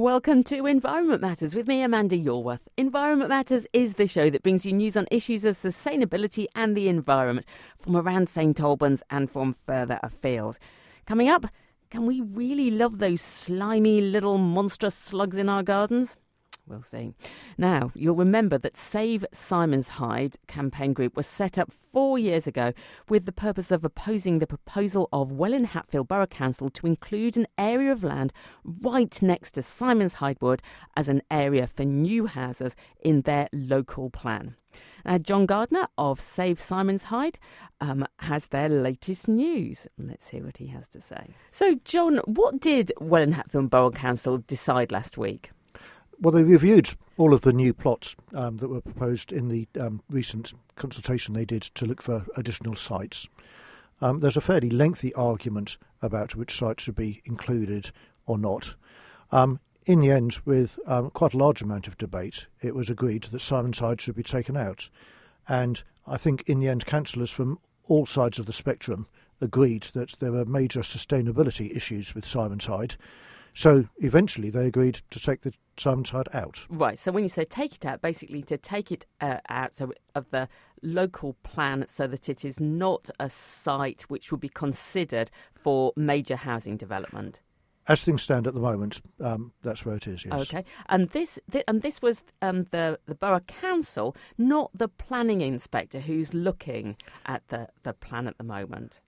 Welcome to Environment Matters with me, Amanda Yorworth. Environment Matters is the show that brings you news on issues of sustainability and the environment from around St Albans and from further afield. Coming up, can we really love those slimy little monstrous slugs in our gardens? We'll see. Now, you'll remember that Save Symondshyde campaign group was set up four years ago with the purpose of opposing the proposal of Welwyn Hatfield Borough Council to include an area of land right next to Symondshyde Wood as an area for new houses in their local plan. Now, John Gardner of Save Symondshyde um, has their latest news. Let's hear what he has to say. So, John, what did Welwyn Hatfield Borough Council decide last week? Well, they reviewed all of the new plots um, that were proposed in the um, recent consultation they did to look for additional sites. Um, there's a fairly lengthy argument about which sites should be included or not. Um, in the end, with um, quite a large amount of debate, it was agreed that Symondshyde should be taken out. And I think in the end, councillors from all sides of the spectrum agreed that there were major sustainability issues with Symondshyde so eventually they agreed to take the Symondshyde out. Right. So when you say take it out, basically to take it uh, out so of the local plan so that it is not a site which would be considered for major housing development. As things stand at the moment, um, that's where it is. Yes. Okay, and this th- and this was um, the the borough council, not the planning inspector, who's looking at the the plan at the moment.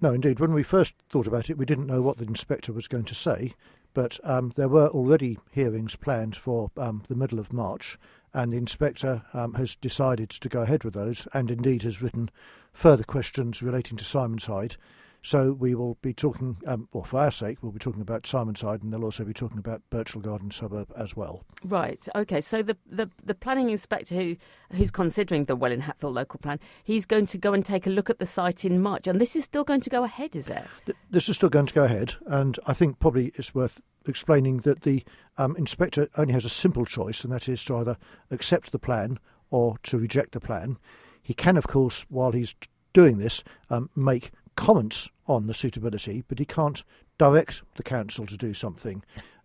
No, indeed. When we first thought about it, we didn't know what the inspector was going to say. But um, there were already hearings planned for um, the middle of March, and the inspector um, has decided to go ahead with those, and indeed has written further questions relating to Symondshyde. So we will be talking, um, or for our sake, we'll be talking about Symondshyde, and they'll also be talking about Birchall Garden suburb as well. Right. Okay. So the the, the planning inspector who who's considering the Welwyn Hatfield local plan, he's going to go and take a look at the site in March, and this is still going to go ahead, is it? This is still going to go ahead, and I think probably it's worth explaining that the um, inspector only has a simple choice, and that is to either accept the plan or to reject the plan. He can, of course, while he's doing this, um, make comments on the suitability, but he can't direct the council to do something.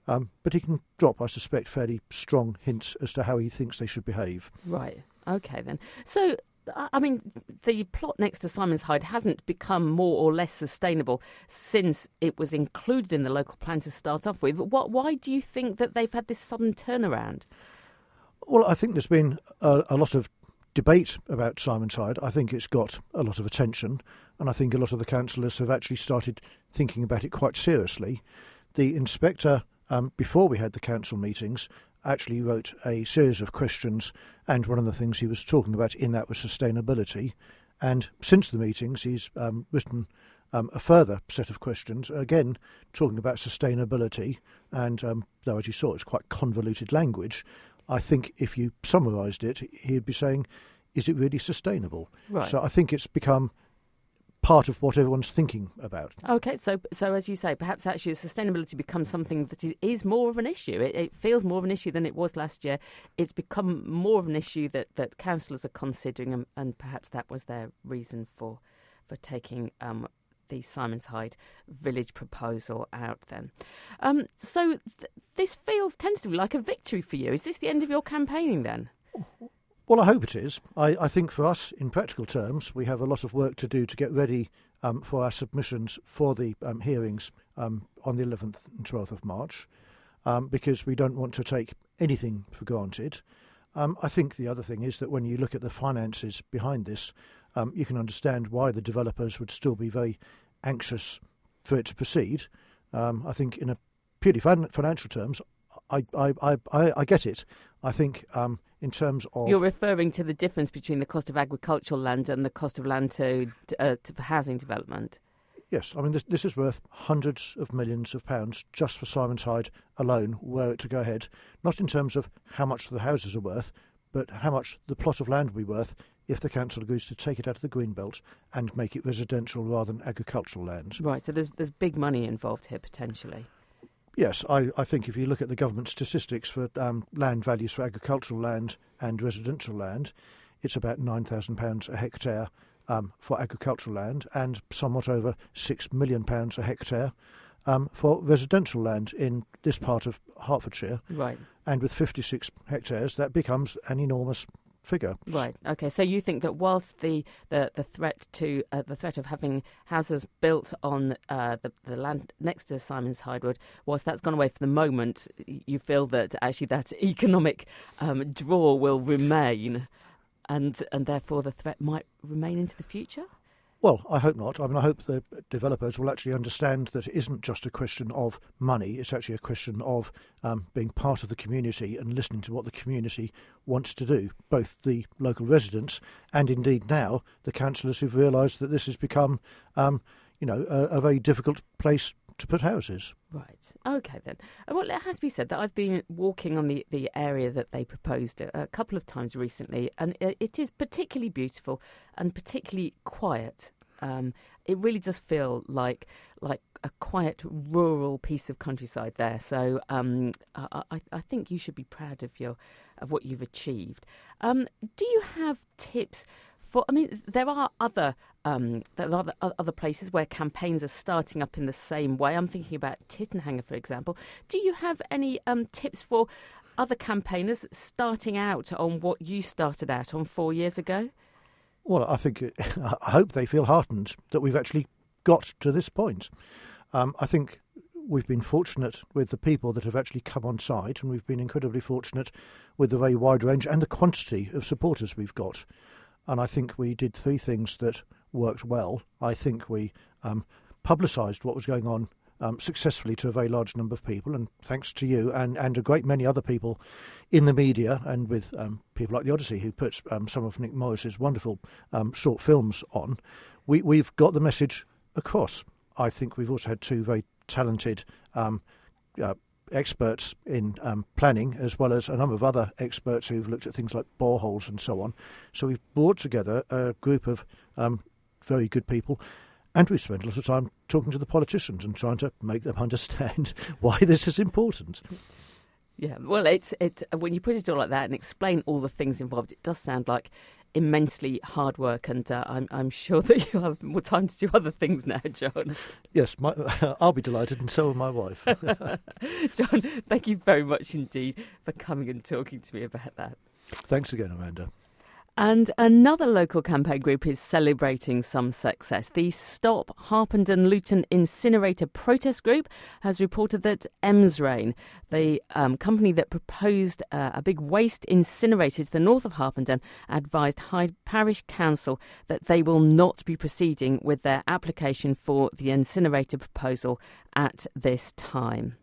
Um, but he can drop, I suspect, fairly strong hints as to how he thinks they should behave. Right. Okay, then. So, I mean, the plot next to Symondshyde hasn't become more or less sustainable since it was included in the local plan to start off with. What, why do you think that they've had this sudden turnaround? Well, I think there's been a, a lot of debate about Simon Hyde. I think it's got a lot of attention, and I think a lot of the councillors have actually started thinking about it quite seriously. The inspector, um, before we had the council meetings, actually wrote a series of questions, and one of the things he was talking about in that was sustainability. And since the meetings, he's um, written um, a further set of questions, again talking about sustainability. And um, though, as you saw, it's quite convoluted language, I think if you summarised it, he'd be saying, "Is it really sustainable?" Right. So I think it's become part of what everyone's thinking about. Okay, so so as you say, perhaps actually sustainability becomes something that is more of an issue. It, it, feels more of an issue than it was last year. It's become more of an issue that, that councillors are considering, and, and perhaps that was their reason for for taking um, the Symondshyde village proposal out. Then, um, so th- this feels tentatively like a victory for you. Is this the end of your campaigning then? Well, I hope it is. I, I, think for us, in practical terms, we have a lot of work to do to get ready um, for our submissions for the um, hearings um, on the 11th and 12th of March, um, because we don't want to take anything for granted. Um, I think the other thing is that when you look at the finances behind this, um, you can understand why the developers would still be very anxious for it to proceed. I think, in a purely fin- financial terms, I, I, I, I, get it. I think um, in terms of you're referring to the difference between the cost of agricultural land and the cost of land to, uh, to housing development. Yes, I mean this, this is worth hundreds of millions of pounds just for Symondshyde alone, were it to go ahead. Not in terms of how much the houses are worth, but how much the plot of land will be worth if the council agrees to take it out of the green belt and make it residential rather than agricultural land. Right, so there's there's big money involved here potentially. Yes, I, I, think if you look at the government statistics for um, land values for agricultural land and residential land, it's about £9,000 a hectare um, for agricultural land and somewhat over £6 million a hectare um, for residential land in this part of Hertfordshire. Right. And with 56 hectares, that becomes an enormous figure. Right. Okay. So you think that whilst the the, the threat to uh, the threat of having houses built on uh, the the land next to Symondshyde Wood, whilst that's gone away for the moment, you feel that actually that economic um, draw will remain, and and therefore the threat might remain into the future. Well, I hope not. I mean, I hope the developers will actually understand that it isn't just a question of money, it's actually a question of um, being part of the community and listening to what the community wants to do, both the local residents and indeed now the councillors who've realised that this has become, um, you know, a, a very difficult place to put houses. Right. Okay then. Uh, well, it has to be said that I've been walking on the, the area that they proposed a, a couple of times recently, and it, is particularly beautiful and particularly quiet. Um, it really does feel like like a quiet rural piece of countryside there. So um, I, I, think you should be proud of your of what you've achieved. Um, do you have tips? For, I mean, there are other um, there are other, places where campaigns are starting up in the same way. I'm thinking about Tyttenhanger, for example. Do you have any um, tips for other campaigners starting out on what you started out on four years ago? Well, I think I hope they feel heartened that we've actually got to this point. Um, I think we've been fortunate with the people that have actually come on side, and we've been incredibly fortunate with the very wide range and the quantity of supporters we've got. And I think we did three things that worked well. I think we um, publicised what was going on um, successfully to a very large number of people, and thanks to you and, and a great many other people in the media and with um, people like the Odyssey who put um, some of Nick Morris's wonderful um, short films on, we, we've got the message across. I think we've also had two very talented um, uh, experts in um, planning, as well as a number of other experts who've looked at things like boreholes and so on. So we've brought together a group of um, very good people. And we've spent a lot of time talking to the politicians and trying to make them understand why this is important. Yeah, well, it's it when you put it all like that and explain all the things involved, it does sound like immensely hard work, and uh, I'm I'm sure that you'll have more time to do other things now, John. Yes, my, I'll be delighted, and so will my wife. John, thank you very much indeed for coming and talking to me about that. Thanks again, Amanda. And another local campaign group is celebrating some success. The Stop Harpenden Luton Incinerator protest group has reported that Emsrayne, the um, company that proposed uh, a big waste incinerator to the north of Harpenden, advised Hyde Parish Council that they will not be proceeding with their application for the incinerator proposal at this time.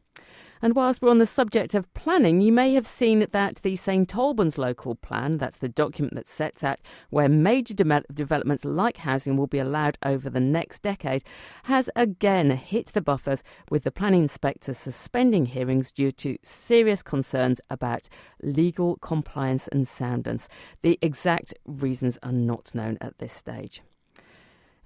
And whilst we're on the subject of planning, you may have seen that the St Albans local plan, that's the document that sets out where major de- developments like housing will be allowed over the next decade, has again hit the buffers with the planning inspector suspending hearings due to serious concerns about legal compliance and soundness. The exact reasons are not known at this stage.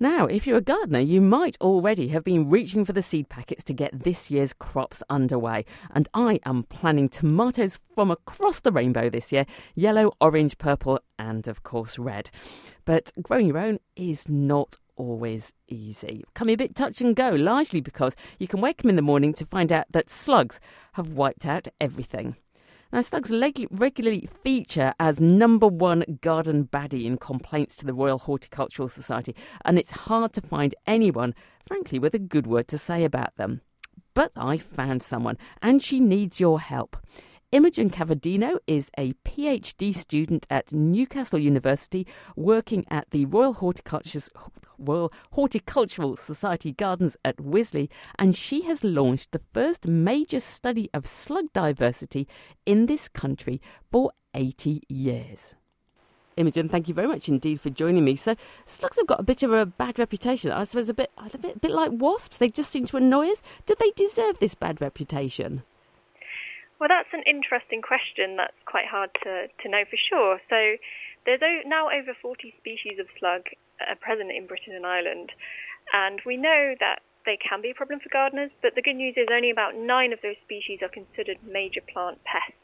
Now, if you're a gardener, you might already have been reaching for the seed packets to get this year's crops underway. And I am planning tomatoes from across the rainbow this year yellow, orange, purple, and of course red. But growing your own is not always easy. Be a bit touch and go, largely because you can wake up in the morning to find out that slugs have wiped out everything. Now, slugs regularly feature as number one garden baddie in complaints to the Royal Horticultural Society, and it's hard to find anyone, frankly, with a good word to say about them. But I found someone, and she needs your help. Imogen Cavadino is a PhD student at Newcastle University working at the Royal, Royal Horticultural Society Gardens at Wisley, and she has launched the first major study of slug diversity in this country for 80 years. Imogen, thank you very much indeed for joining me. So, slugs have got a bit of a bad reputation. I suppose a bit, a bit, a bit like wasps. They just seem to annoy us. Do they deserve this bad reputation? Well, that's an interesting question. That's quite hard to, to know for sure. So, there's now over 40 species of slug uh, present in Britain and Ireland, and we know that they can be a problem for gardeners, but the good news is only about nine of those species are considered major plant pests.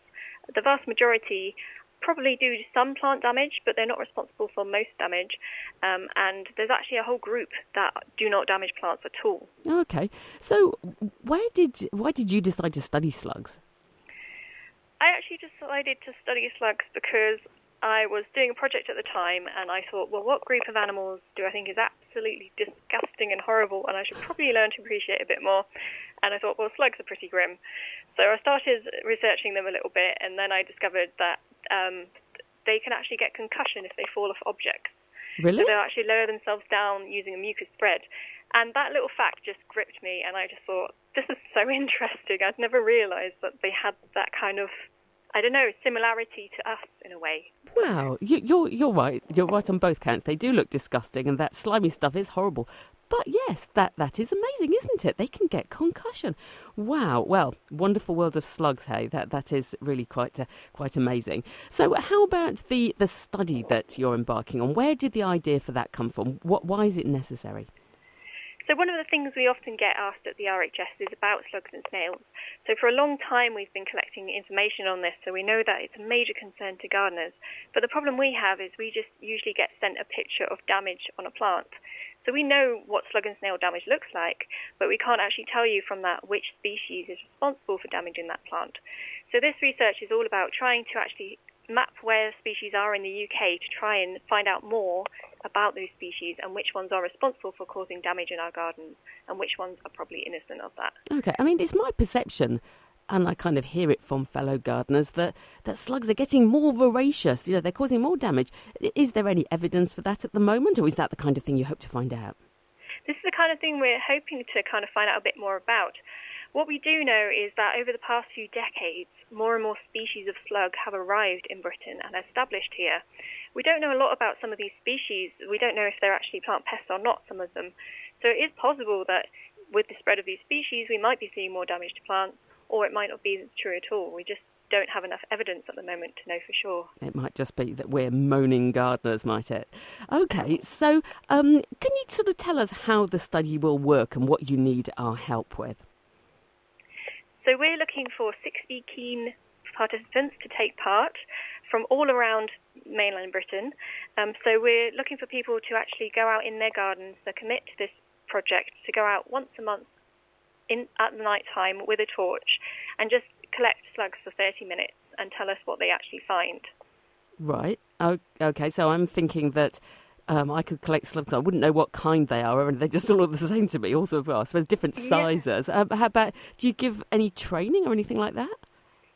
The vast majority probably do some plant damage, but they're not responsible for most damage. Um, and there's actually a whole group that do not damage plants at all. Okay, so where did why did you decide to study slugs? I actually decided to study slugs because I was doing a project at the time and I thought, well, what group of animals do I think is absolutely disgusting and horrible and I should probably learn to appreciate a bit more? And I thought, well, slugs are pretty grim. So I started researching them a little bit and then I discovered that um, they can actually get concussion if they fall off objects. Really? So they'll actually lower themselves down using a mucus spread. And that little fact just gripped me and I just thought, this is so interesting. I'd never realised that they had that kind of I don't know, similarity to us in a way. Wow, you, you're you're right. You're right on both counts. They do look disgusting, and that slimy stuff is horrible. But yes, that, that is amazing, isn't it? They can get concussion. Wow. Well, wonderful world of slugs. Hey, that that is really quite uh, quite amazing. So, how about the the study that you're embarking on? Where did the idea for that come from? What why is it necessary? So one of the things we often get asked at the RHS is about slugs and snails. So for a long time we've been collecting information on this, so we know that it's a major concern to gardeners. But the problem we have is we just usually get sent a picture of damage on a plant. So we know what slug and snail damage looks like, but we can't actually tell you from that which species is responsible for damaging that plant. So this research is all about trying to actually map where species are in the UK to try and find out more about those species and which ones are responsible for causing damage in our gardens and which ones are probably innocent of that. Okay, I mean, it's my perception. And I kind of hear it from fellow gardeners that, that slugs are getting more voracious. You know, they're causing more damage. Is there any evidence for that at the moment, or is that the kind of thing you hope to find out? This is the kind of thing we're hoping to kind of find out a bit more about. What we do know is that over the past few decades, more and more species of slug have arrived in Britain and established here. We don't know a lot about some of these species. We don't know if they're actually plant pests or not, some of them. So it is possible that with the spread of these species, we might be seeing more damage to plants, or it might not be true at all. We just don't have enough evidence at the moment to know for sure. It might just be that we're moaning gardeners, might it? Okay, so um, can you sort of tell us how the study will work and what you need our help with? So we're looking for 60 keen participants to take part from all around mainland Britain. Um, so we're looking for people to actually go out in their gardens, to commit to this project, to go out once a month in at night time with a torch and just collect slugs for 30 minutes and tell us what they actually find. Right. Okay. So I'm thinking that um, I could collect slugs. I wouldn't know what kind they are, and they just all look the same to me. Also, well, I suppose different sizes. Yeah. Uh, how about? Do you give any training or anything like that?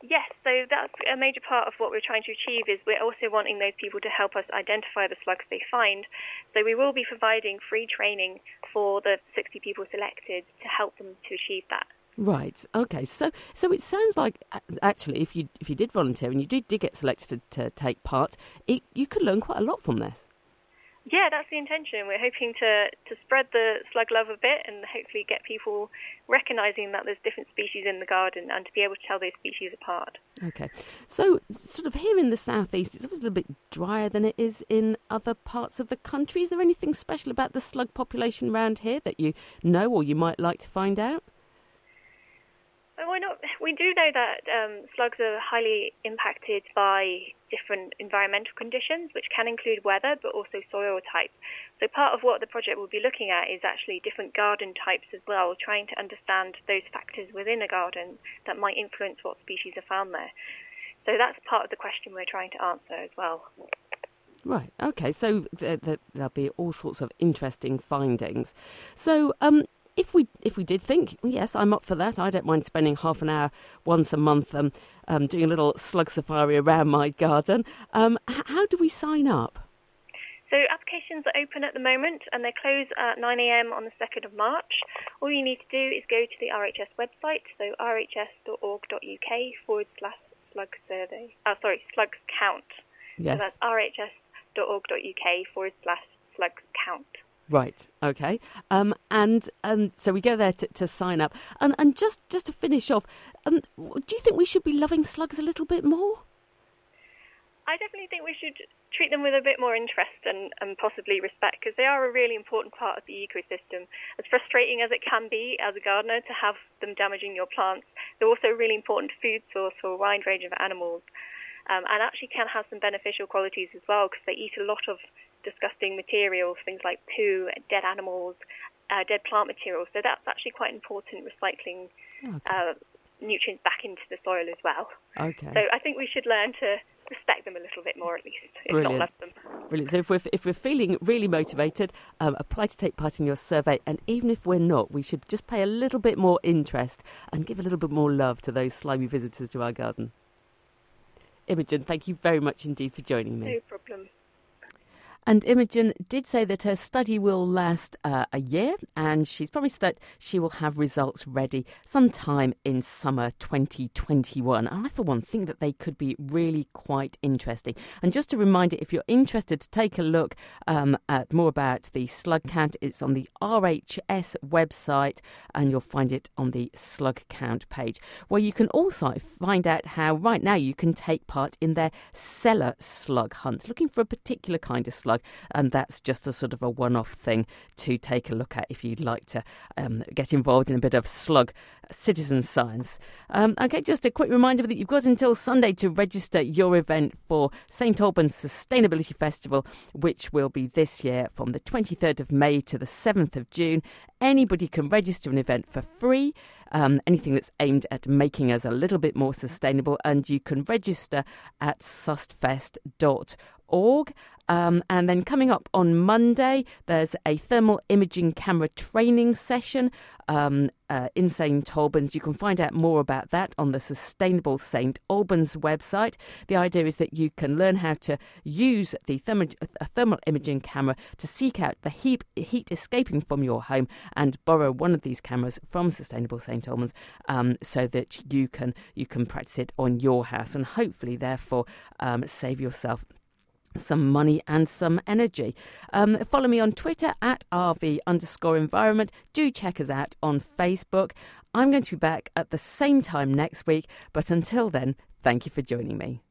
Yes, so that's a major part of what we're trying to achieve is we're also wanting those people to help us identify the slugs they find. So we will be providing free training for the 60 people selected to help them to achieve that. Right. Okay. So, so it sounds like actually, if you if you did volunteer and you did, did get selected to, to take part, it, you could learn quite a lot from this. Yeah, that's the intention. We're hoping to, to spread the slug love a bit and hopefully get people recognizing that there's different species in the garden and to be able to tell those species apart. Okay. So, sort of here in the southeast, it's always a little bit drier than it is in other parts of the country. Is there anything special about the slug population around here that you know or you might like to find out? Well, not, we do know that um, slugs are highly impacted by different environmental conditions, which can include weather but also soil type. So, part of what the project will be looking at is actually different garden types as well, trying to understand those factors within a garden that might influence what species are found there. So, that's part of the question we're trying to answer as well. Right. Okay. So th- th- there'll be all sorts of interesting findings. So, um, if we if we did think yes, I'm up for that. I don't mind spending half an hour once a month um, um, doing a little slug safari around my garden. Um, h- how do we sign up? So applications are open at the moment and they close at 9am on the 2nd of March. All you need to do is go to the RHS website, so rhs.org.uk forward slash slug survey. Oh, sorry, slugs count. Yes. So that's rhs.org.uk forward slash slug count. Right. Okay. Um, and and so we go there to, to sign up. And and just just to finish off, um, do you think we should be loving slugs a little bit more? I definitely think we should treat them with a bit more interest and, and possibly respect because they are a really important part of the ecosystem. As frustrating as it can be as a gardener to have them damaging your plants, they're also a really important food source for a wide range of animals. um, and actually can have some beneficial qualities as well because they eat a lot of disgusting materials, things like poo, dead animals, uh, dead plant materials. So that's actually quite important recycling okay. uh, nutrients back into the soil as well. Okay. So I think we should learn to respect them a little bit more at least, if Brilliant. not love them. Brilliant. So if we're, if we're feeling really motivated, um, apply to take part in your survey. And even if we're not, we should just pay a little bit more interest and give a little bit more love to those slimy visitors to our garden. Imogen, thank you very much indeed for joining me. No problem. And Imogen did say that her study will last uh, a year, and she's promised that she will have results ready sometime in summer 2021. And I, for one, think that they could be really quite interesting. And just a reminder if you're interested to take a look um, at more about the slug count, it's on the RHS website, and you'll find it on the slug count page, where you can also find out how right now you can take part in their cellar slug hunt, looking for a particular kind of slug and that's just a sort of a one off thing to take a look at if you'd like to um, get involved in a bit of slug citizen science. Um, okay, just a quick reminder that you've got until Sunday to register your event for St Albans Sustainability Festival, which will be this year from the 23rd of May to the 7th of June. Anybody can register an event for free. Um, anything that's aimed at making us a little bit more sustainable, and you can register at sustfest.org. Um, and then coming up on Monday, there's a thermal imaging camera training session um, uh, in St Albans. You can find out more about that on the Sustainable St Albans website. The idea is that you can learn how to use the thermal, thermal imaging camera to seek out the heat, heat escaping from your home and borrow one of these cameras from Sustainable St Albans um, so that you can you can practice it on your house and hopefully therefore um, save yourself some money and some energy. Um, follow me on Twitter at RV underscore environment. Do check us out on Facebook. I'm going to be back at the same time next week, but until then, thank you for joining me.